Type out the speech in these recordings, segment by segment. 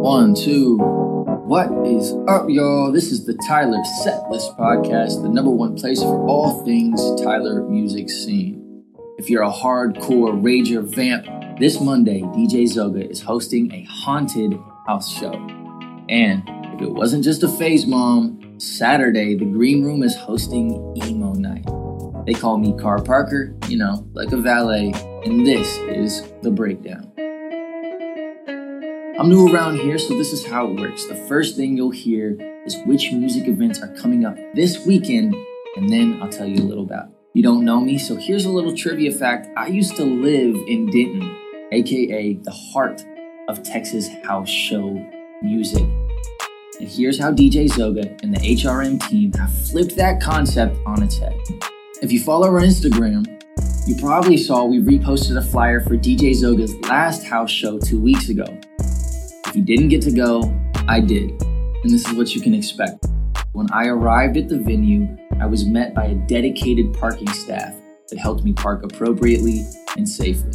One, two. What is up, y'all? This is the Tyler Setlist Podcast, the number one place for all things Tyler music scene. If you're a hardcore rager vamp, this Monday, DJ Xoga is hosting a haunted house show. And if it wasn't just a phase mom, Saturday, the Green Room is hosting emo night. They call me Car Parker, you know, like a valet, and this is the breakdown. I'm new around here, so this is how it works. The first thing you'll hear is which music events are coming up this weekend, and then I'll tell you a little about. You don't know me, so here's a little trivia fact. I used to live in Denton, aka the heart of Texas house show music. And here's how DJ Xoga and the HRM team have flipped that concept on its head. If you follow our Instagram, you probably saw we reposted a flyer for DJ Xoga's last house show two weeks ago. If you didn't get to go, I did. And this is what you can expect. When I arrived at the venue, I was met by a dedicated parking staff that helped me park appropriately and safely.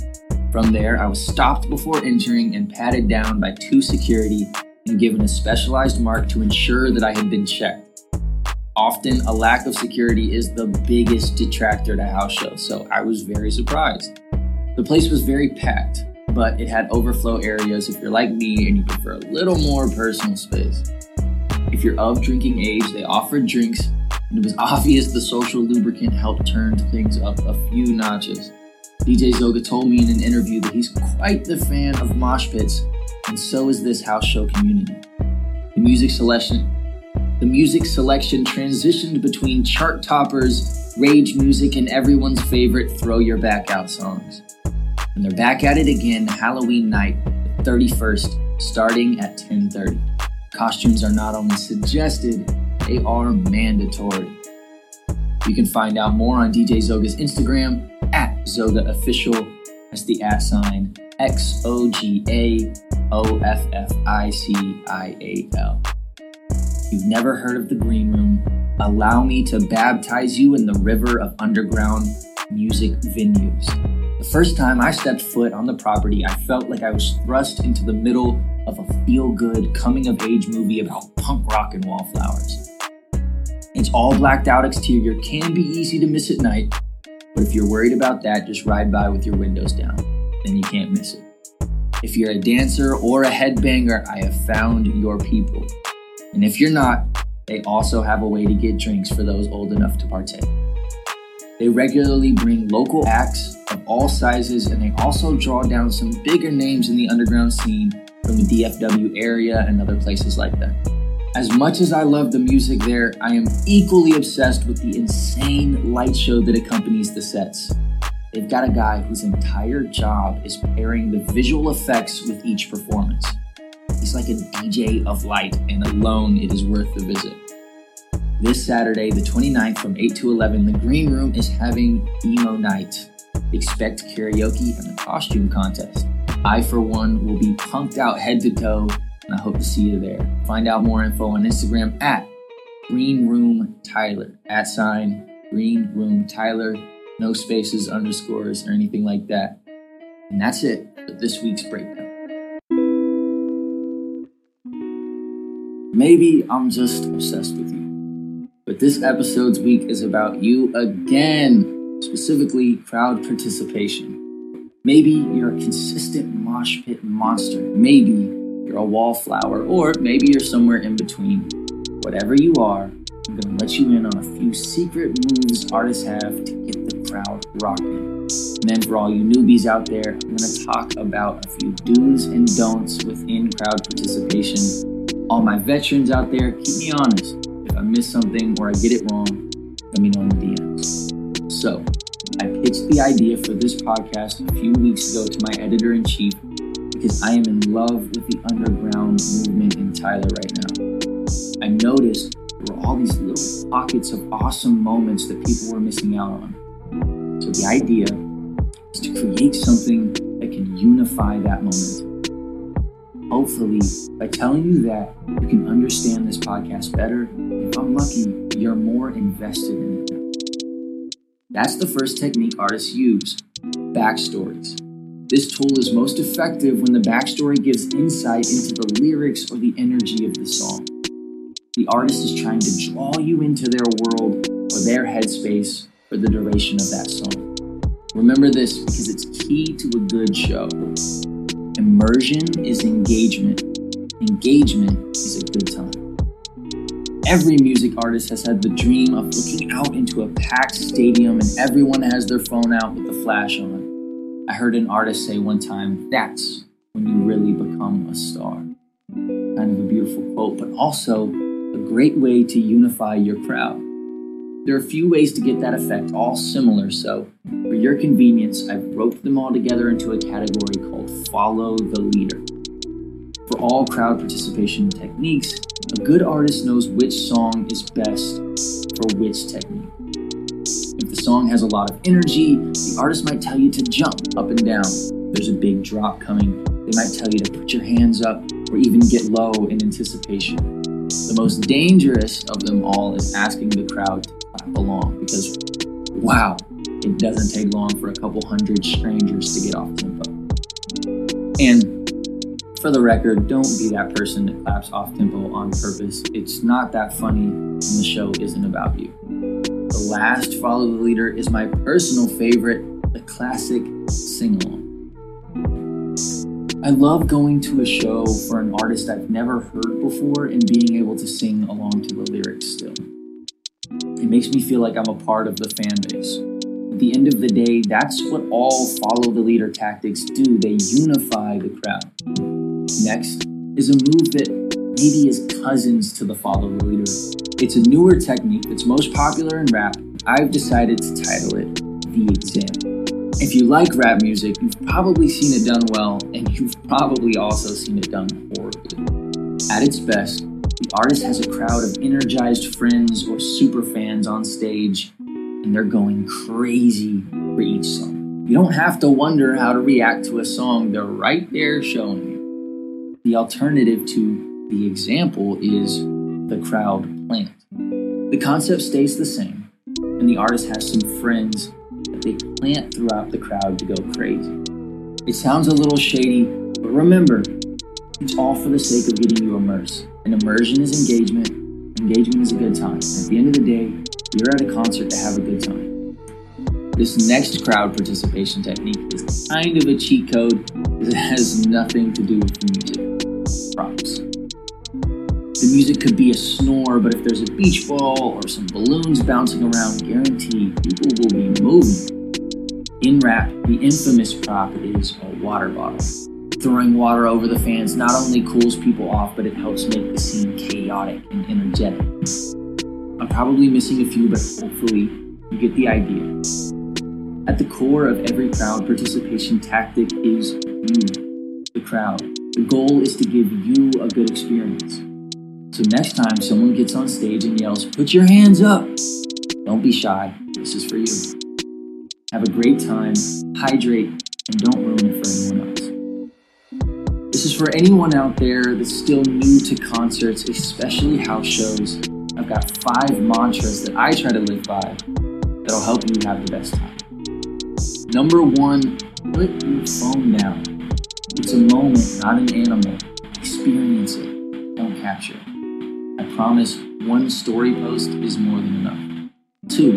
From there, I was stopped before entering and patted down by two security and given a specialized mark to ensure that I had been checked. Often, a lack of security is the biggest detractor to house shows, so I was very surprised. The place was very packed, but it had overflow areas if you're like me and you prefer a little more personal space. If you're of drinking age, they offered drinks, and it was obvious the social lubricant helped turn things up a few notches. DJ Xoga told me in an interview that he's quite the fan of mosh pits, and so is this house show community. The music selection the music selection transitioned between chart toppers, rage music, and everyone's favorite throw your back out songs. And they're back at it again Halloween night, the 31st, starting at 10:30. Costumes are not only suggested, they are mandatory. You can find out more on DJ Xoga's Instagram at Xoga Official. That's the at sign X O G A O F F I C I A L you've never heard of the Green Room, allow me to baptize you in the river of underground music venues. The first time I stepped foot on the property, I felt like I was thrust into the middle of a feel good coming of age movie about punk rock and wallflowers. Its all blacked out exterior can be easy to miss at night, but if you're worried about that, just ride by with your windows down, then you can't miss it. If you're a dancer or a headbanger, I have found your people. And if you're not, they also have a way to get drinks for those old enough to partake. They regularly bring local acts all sizes, and they also draw down some bigger names in the underground scene from the DFW area and other places like that. As much as I love the music there, I am equally obsessed with the insane light show that accompanies the sets. They've got a guy whose entire job is pairing the visual effects with each performance. He's like a DJ of light, and alone it is worth the visit. This Saturday, the 29th from 8 to 11, the Green Room is having emo night. Expect karaoke and a costume contest. I, for one, will be punked out head to toe, and I hope to see you there. Find out more info on Instagram at Green Room Tyler, at sign Green Room Tyler, no spaces, underscores, or anything like that. And that's it for this week's breakdown. Maybe I'm just obsessed with you. But this episode's week is about you again, specifically crowd participation. Maybe you're a consistent mosh pit monster. Maybe you're a wallflower, or maybe you're somewhere in between. Whatever you are, I'm gonna let you in on a few secret moves artists have to get the crowd rocking. And then for all you newbies out there, I'm gonna talk about a few do's and don'ts within crowd participation all my veterans out there, keep me honest. If I miss something or I get it wrong, let me know in the DMs. So, I pitched the idea for this podcast a few weeks ago to my editor in chief because I am in love with the underground movement in Tyler right now. I noticed there were all these little pockets of awesome moments that people were missing out on. So, the idea is to create something that can unify that moment Hopefully, by telling you that, you can understand this podcast better. If I'm lucky, you're more invested in it. That's the first technique artists use backstories. This tool is most effective when the backstory gives insight into the lyrics or the energy of the song. The artist is trying to draw you into their world or their headspace for the duration of that song. Remember this because it's key to a good show. Immersion is engagement, engagement is a good time. Every music artist has had the dream of looking out into a packed stadium and everyone has their phone out with the flash on. I heard an artist say one time, that's when you really become a star. Kind of a beautiful quote, but also a great way to unify your crowd. There are a few ways to get that effect, all similar, so for your convenience, I've roped them all together into a category called Follow the Leader. For all crowd participation techniques, a good artist knows which song is best for which technique. If the song has a lot of energy, the artist might tell you to jump up and down. There's a big drop coming. They might tell you to put your hands up or even get low in anticipation. The most dangerous of them all is asking the crowd to clap along because, wow, it doesn't take long for a couple hundred strangers to get off tempo. And for the record, don't be that person that claps off tempo on purpose. It's not that funny, and the show isn't about you. The last follow the leader is my personal favorite, the classic sing along. I love going to a show for an artist I've never heard before and being able to sing along to the lyrics still. It makes me feel like I'm a part of the fan base. At the end of the day, that's what all follow the leader tactics do. They unify the crowd. Next is a move that maybe is cousins to the follow the leader. It's a newer technique that's most popular in rap. I've decided to title it The Example. If you like rap music, you've probably seen it done well, and you've probably also seen it done horribly. At its best, the artist has a crowd of energized friends or super fans on stage, and they're going crazy for each song. You don't have to wonder how to react to a song, they're right there showing you. The alternative to the example is the crowd plant. The concept stays the same, and the artist has some friends that they plant throughout the crowd to go crazy. It sounds a little shady, but remember, it's all for the sake of getting you immersed. And immersion is engagement. Engagement is a good time. And at the end of the day, you're at a concert to have a good time. This next crowd participation technique is kind of a cheat code it has nothing to do with music. Props. The music could be a snore, but if there's a beach ball or some balloons bouncing around, guaranteed people will be moving. In rap, the infamous prop is a water bottle. Throwing water over the fans not only cools people off, but it helps make the scene chaotic and energetic. I'm probably missing a few, but hopefully you get the idea. At the core of every crowd participation tactic is you, the crowd. The goal is to give you a good experience. So next time someone gets on stage and yells, Put your hands up! Don't be shy. This is for you. Have a great time, hydrate, and don't ruin it for anyone else. This is for anyone out there that's still new to concerts, especially house shows. I've got five mantras that I try to live by that'll help you have the best time. Number one, put your phone down. It's a moment, not an animal. Experience it, don't capture it. I promise one story post is more than enough. Two,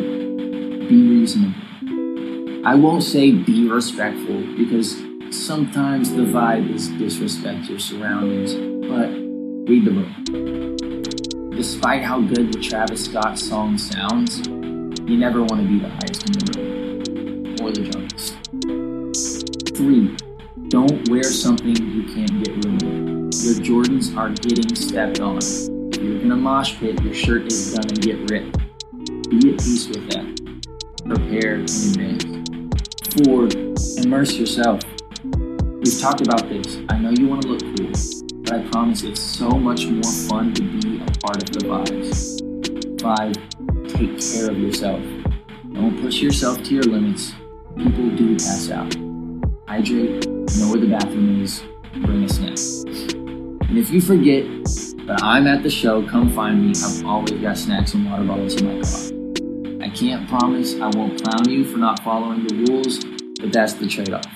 be reasonable. I won't say be respectful because sometimes the vibe is disrespect your surroundings, but read the room. Despite how good the Travis Scott song sounds, you never want to be the highest in the room or the drunkest. Three, don't wear something you can't get ruined. Your Jordans are getting stepped on you're in a mosh pit, your shirt is gonna get ripped. Be at peace with that. Prepare in advance. Four, immerse yourself. We've talked about this. I know you want to look cool, but I promise it's so much more fun to be a part of the vibes. Five, take care of yourself. Don't push yourself to your limits. People do pass out. Hydrate, know where the bathroom is, bring a snack. And if you forget, but I'm at the show, come find me. I've always got snacks and water bottles in my car. I can't promise I won't clown you for not following the rules, but that's the trade off.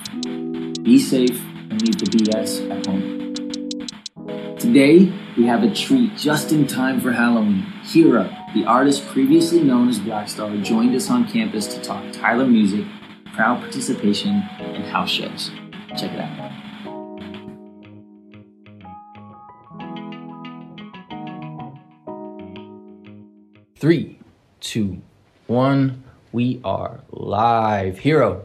Be safe and leave the BS at home. Today, we have a treat just in time for Halloween. Hira, the artist previously known as Blackstar, joined us on campus to talk Tyler music, crowd participation, and house shows. Check it out. Three, two, one. We are live. Hero,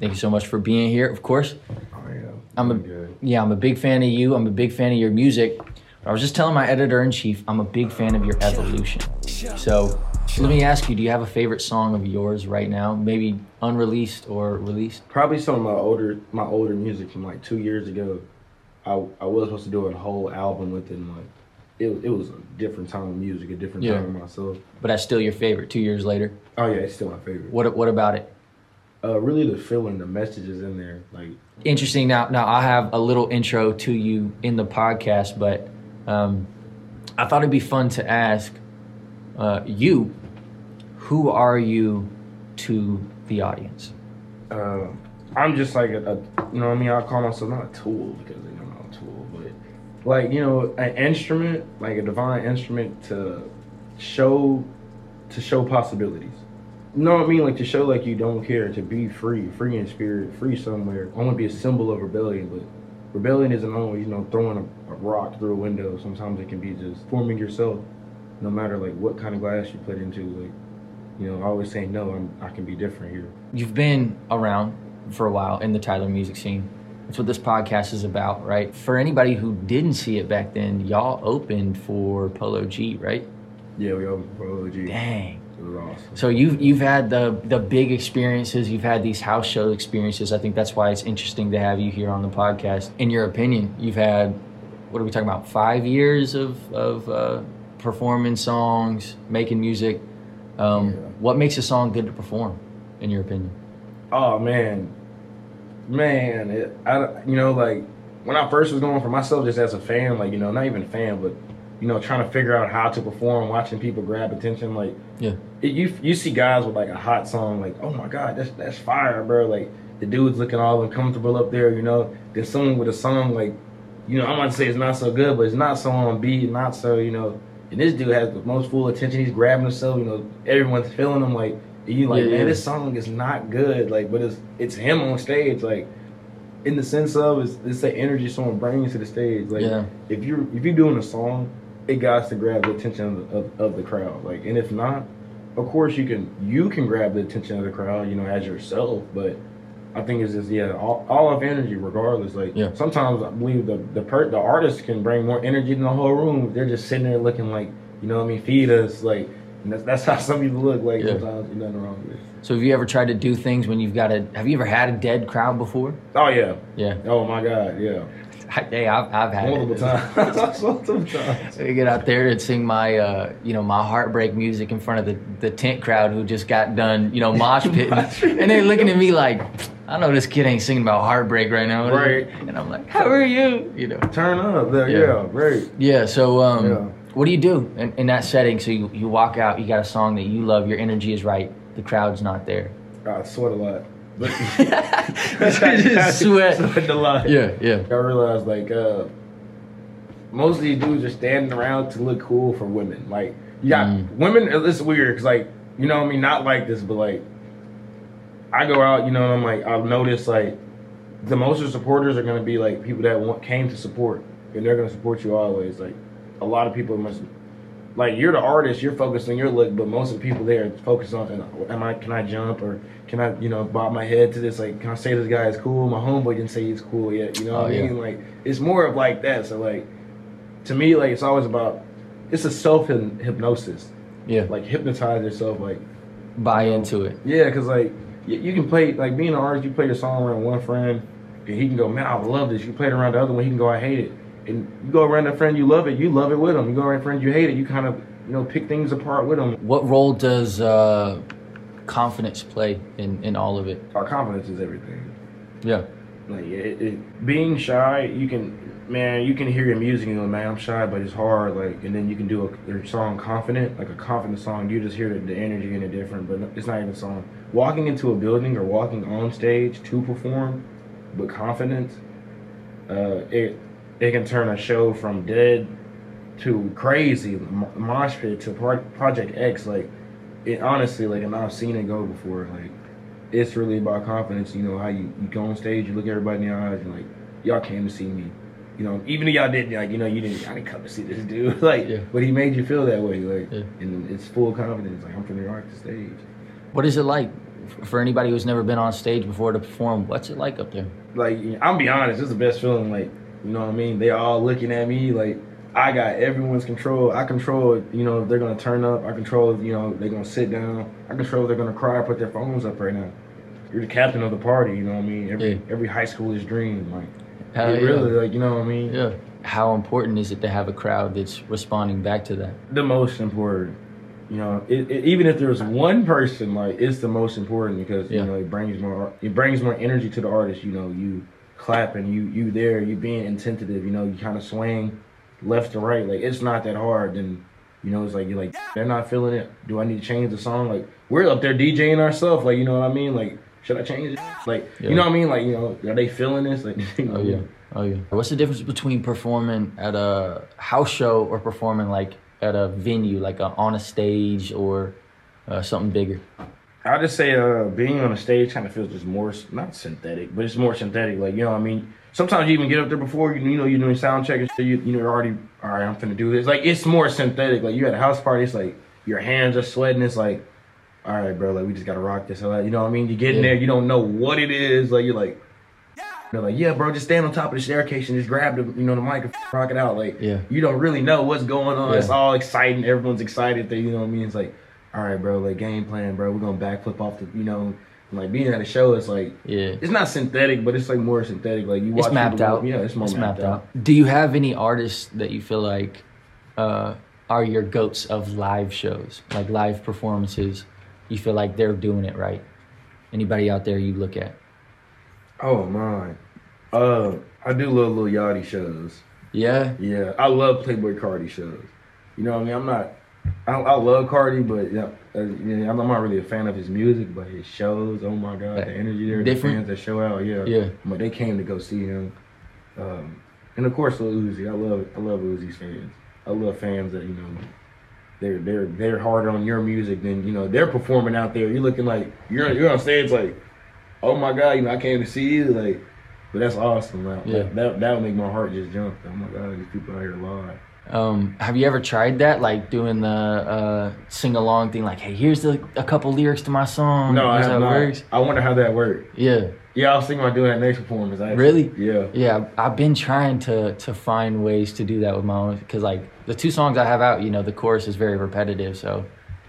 thank you so much for being here. Of course, Oh yeah. I'm a good. yeah, I'm a big fan of you. I'm a big fan of your music. I was just telling my editor in chief, I'm a big fan of your evolution. So let me ask you, do you have a favorite song of yours right now? Maybe unreleased or released? Probably some of my older my older music from like two years ago. I I was supposed to do a whole album with it. Like it it was a different time of music, a different Yeah. time of myself. But that's still your favorite two years later. Oh yeah, it's still my favorite. What what about it? Uh, really the feeling, the messages in there, like Interesting. Now now I have a little intro to you in the podcast, but um, I thought it'd be fun to ask uh, you, who are you to the audience? uh, I'm just like a, a you know what I mean. I call myself not a tool because you know I'm not a tool, but like you know an instrument, like a divine instrument to show to show possibilities. You know what I mean? Like to show like you don't care, to be free, free in spirit, free somewhere. I want to be a symbol of rebellion, but rebellion isn't always you know throwing a, a rock through a window. Sometimes it can be just forming yourself, no matter like what kind of glass you put into. Like you know, I always say no. I'm I can be different here. You've been around for a while in the Tyler music scene. That's what this podcast is about, right? For anybody who didn't see it back then, y'all opened for Polo G, right? Yeah, we opened for OG. Dang. It was awesome. So you've you've had the the big experiences, you've had these house show experiences. I think that's why it's interesting to have you here on the podcast. In your opinion, you've had what are we talking about? Five years of of uh, performing songs, making music. Um, Yeah. What makes a song good to perform, in your opinion? Oh man, man, it, I you know like when I first was going for myself, just as a fan, like you know, not even a fan, but you know, trying to figure out how to perform, watching people grab attention, like Yeah. it, you you see guys with like a hot song, like oh my god, that's that's fire, bro. Like the dude's looking all uncomfortable up there, you know. Then someone with a song like, you know, I'm not to say it's not so good, but it's not so on beat, not so you know. And this dude has the most full attention. He's grabbing himself, you know. Everyone's feeling him, like you like, Yeah, man, yeah. this song is not good, like, but it's it's him on stage, like. In the sense of it's, it's the energy someone brings to the stage. Like Yeah. if you're if you're doing a song, it got to grab the attention of of, of the crowd. Like, and if not, of course you can you can grab the attention of the crowd, you know, as yourself. But I think it's just yeah, all, all of energy, regardless. Like Yeah. sometimes I believe the the per, the artist can bring more energy than the whole room. They're just sitting there looking like you know what I mean, feed us like. And that's, that's how some people look like. Yeah. Sometimes there's nothing wrong with it. So have you ever tried to do things when you've got a? Have you ever had a dead crowd before? Oh yeah. Yeah. Oh my God. Yeah. Hey, I've, I've had Multiple it. times. Multiple times. I get out there and sing my, uh, you know, my heartbreak music in front of the, the tent crowd who just got done, you know, mosh pitting, and they're looking at me like, I know this kid ain't singing about heartbreak right now, Right. And I'm like, how are you? You know. Turn up there. Yeah. Yeah. Right. Yeah. So, um, Yeah. what do you do in, in that setting? So you, you walk out, you got a song that you love, your energy is right, the crowd's not there. I sweat a lot. But Just sweat. Sweat a lot. Yeah. Yeah. I realized like uh most of these dudes are standing around to look cool for women. Like you got Mm. women. It's weird because like you know what I mean. Not like this, but like I go out. You know, and I'm like I've noticed like the most of the supporters are gonna be like people that want, came to support, and they're gonna support you always. Like a lot of people must. Like you're the artist, you're focused on your look, but most of the people there focus on, oh, am I? Can I jump or can I, you know, bob my head to this? Like, can I say this guy is cool? My homeboy didn't say he's cool yet. You know what Oh, I yeah. mean? Like, it's more of like that. So like, to me, like it's always about, it's a self hypnosis. Yeah. Like hypnotize yourself. Like, Buy into it. yeah, because like you, you can play like being an artist, you play the song around one friend, and he can go, man, I love this. You play it around the other one, he can go, I hate it. And you go around that friend, you love it, you love it with him. You go around a friend, you hate it, you kind of you know pick things apart with them. What role does uh, confidence play in, in all of it? Our confidence is everything. Yeah. Like it, it, being shy, you can, man, you can hear your music and go, man, I'm shy, but it's hard. Like, and then you can do a, song confident, like a confident song. You just hear the, the energy in it different, but it's not even a song. Walking into a building or walking on stage to perform, but confidence, uh, it it can turn a show from dead to crazy mo- mosh pit to Project X. Like it honestly, like and I've seen it go before. Like it's really about confidence. You know how you, you go on stage, you look everybody in the eyes, and like y'all came to see me. You know, even if y'all didn't, like you know, you didn't. I didn't come to see this dude. like, Yeah. but he made you feel that way. Like, Yeah. and it's full confidence. Like I'm from the rock the stage. What is it like for anybody who's never been on stage before to perform? What's it like up there? like I'm be honest, it's the best feeling. Like you know what I mean? They all looking at me like I got everyone's control. I control, you know, if they're gonna turn up. I control, you know, they're gonna sit down. I control if they're gonna cry or put their phones up right now. You're the captain of the party. You know what I mean? Every Yeah. every high schooler's dream. Like it yeah. really, like you know what I mean? Yeah. How important is it to have a crowd that's responding back to that? The most important. You know, it, it, even if there's one person, like it's the most important because Yeah. you know it brings more it brings more energy to the artist. You know, you clapping, you you there, you being attentive. You know, you kind of swaying left to right. Like it's not that hard. And you know, it's like you're like they're not feeling it. Do I need to change the song? Like we're up there DJing ourselves. Like you know what I mean? Like should I change it? Like Yeah. you know what I mean? Like you know, are they feeling this? Like you know, Oh yeah. Oh yeah. What's the difference between performing at a house show or performing like at a venue, like a, on a stage or uh, something bigger? I'll just say, uh, being on a stage kind of feels just more not synthetic, but it's more synthetic. Like you know, what I mean, sometimes you even get up there before you, you know, you're doing sound check and shit. You, you know, you're already all right. I'm finna do this. Like it's more synthetic. Like you at a house party, it's like your hands are sweating. It's like, all right, bro, like we just gotta rock this. Like, you know what I mean? You get in Yeah. there, you don't know what it is. Like you're like, they're like, yeah, bro, just stand on top of the staircase and just grab the, you know, the mic and rock it out. Like, Yeah. you don't really know what's going on. Yeah. It's all exciting. Everyone's excited. That you know what I mean? It's like, all right, bro, like game plan, bro. We're gonna backflip off the, you know, like being at a show. It's like Yeah. it's not synthetic, but it's like more synthetic. Like you watch It's mapped people- out. Yeah, it's more mapped, out. Do you have any artists that you feel like uh, are your goats of live shows, like live performances? You feel like they're doing it right. Anybody out there you look at? Oh my, uh, I do love Lil Yachty shows. Yeah. Yeah, I love Playboi Carti shows. You know what I mean? I'm not. I, I love Carti, but yeah, uh, yeah, I'm not really a fan of his music, but his shows. Oh my god, the energy there, Different? the fans that show out. Yeah, Yeah. But they came to go see him, um, and of course, Lil Uzi. I love, I love Uzi's fans. I love fans that you know, they're they're they're harder on your music than you know they're performing out there. You're looking like you're you're on stage like, oh my god, you know I came to see you like. But that's awesome. Like, Yeah. That that would make my heart just jump. Oh my god, these people out here live. Um, have you ever tried that, like doing the uh, sing along thing? Like, hey, here's the, a couple lyrics to my song. No, I have not. works. I wonder how that worked. Yeah. Yeah, I was thinking about doing that next performance. Actually. Really? Yeah. Yeah, I've been trying to to find ways to do that with my own because like the two songs I have out, you know, the chorus is very repetitive, so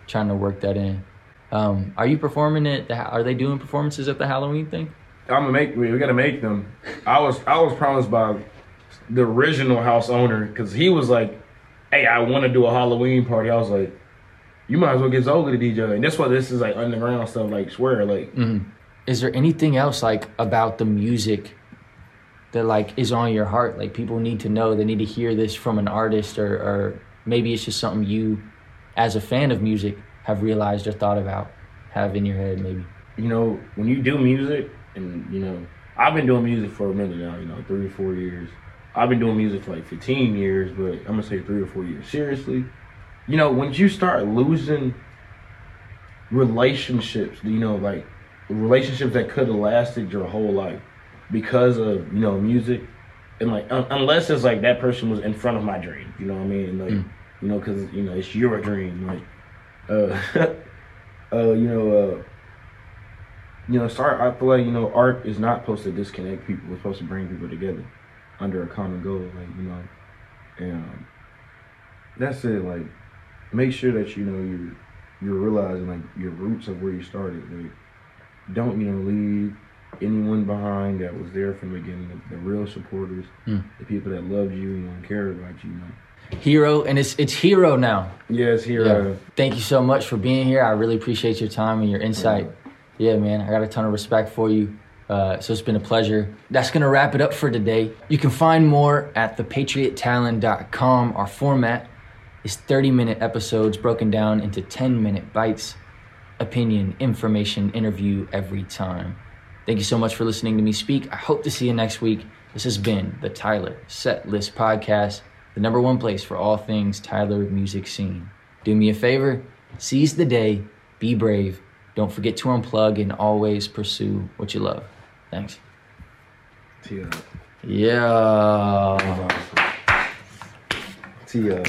trying to work that in. Um, are you performing it? Are they doing performances at the Halloween thing? I'm gonna make. We gotta make them. I was I was promised by the original house owner because he was like, "Hey, I want to do a Halloween party." I was like, "You might as well get Xoga to DJ." And that's why this is like underground stuff. Like swear, like Mm-hmm. Is there anything else like about the music that like is on your heart? Like people need to know, they need to hear this from an artist, or or maybe it's just something you, as a fan of music, have realized or thought about, have in your head maybe. you know when you do music and you know I've been doing music for a minute now. You know, three or four years. I've been doing music for like 15 years, but I'm gonna say three or four years. Seriously, you know, when you start losing relationships, you know, like relationships that could have lasted your whole life because of you know music, and like un- unless it's like that person was in front of my dream, you know what I mean? Like, Mm. you know, because you know it's your dream, like, uh, uh, you know, uh you know, start. I feel like you know, art is not supposed to disconnect people. It's supposed to bring people together under a common goal. Like you know, and um, that's it. Like, make sure that you know you're you're realizing like your roots of where you started. Like, don't you know leave anyone behind that was there from the beginning. The, the real supporters, Hmm. the people that loved you, you and cared about you. You know, Hero, and it's it's Hero now. yes, Hero. Yeah. Thank you so much for being here. I really appreciate your time and your insight. Yeah, man, I got a ton of respect for you. Uh, so it's been a pleasure. That's going to wrap it up for today. You can find more at thepatriottalon.com. Our format is 30 minute episodes broken down into 10 minute bites, opinion, information, interview every time. Thank you so much for listening to me speak. I hope to see you next week. This has been the Tyler Set List Podcast, the number one place for all things Tyler music scene. Do me a favor, seize the day, be brave, don't forget to unplug and always pursue what you love. Thanks. T. Yeah. T.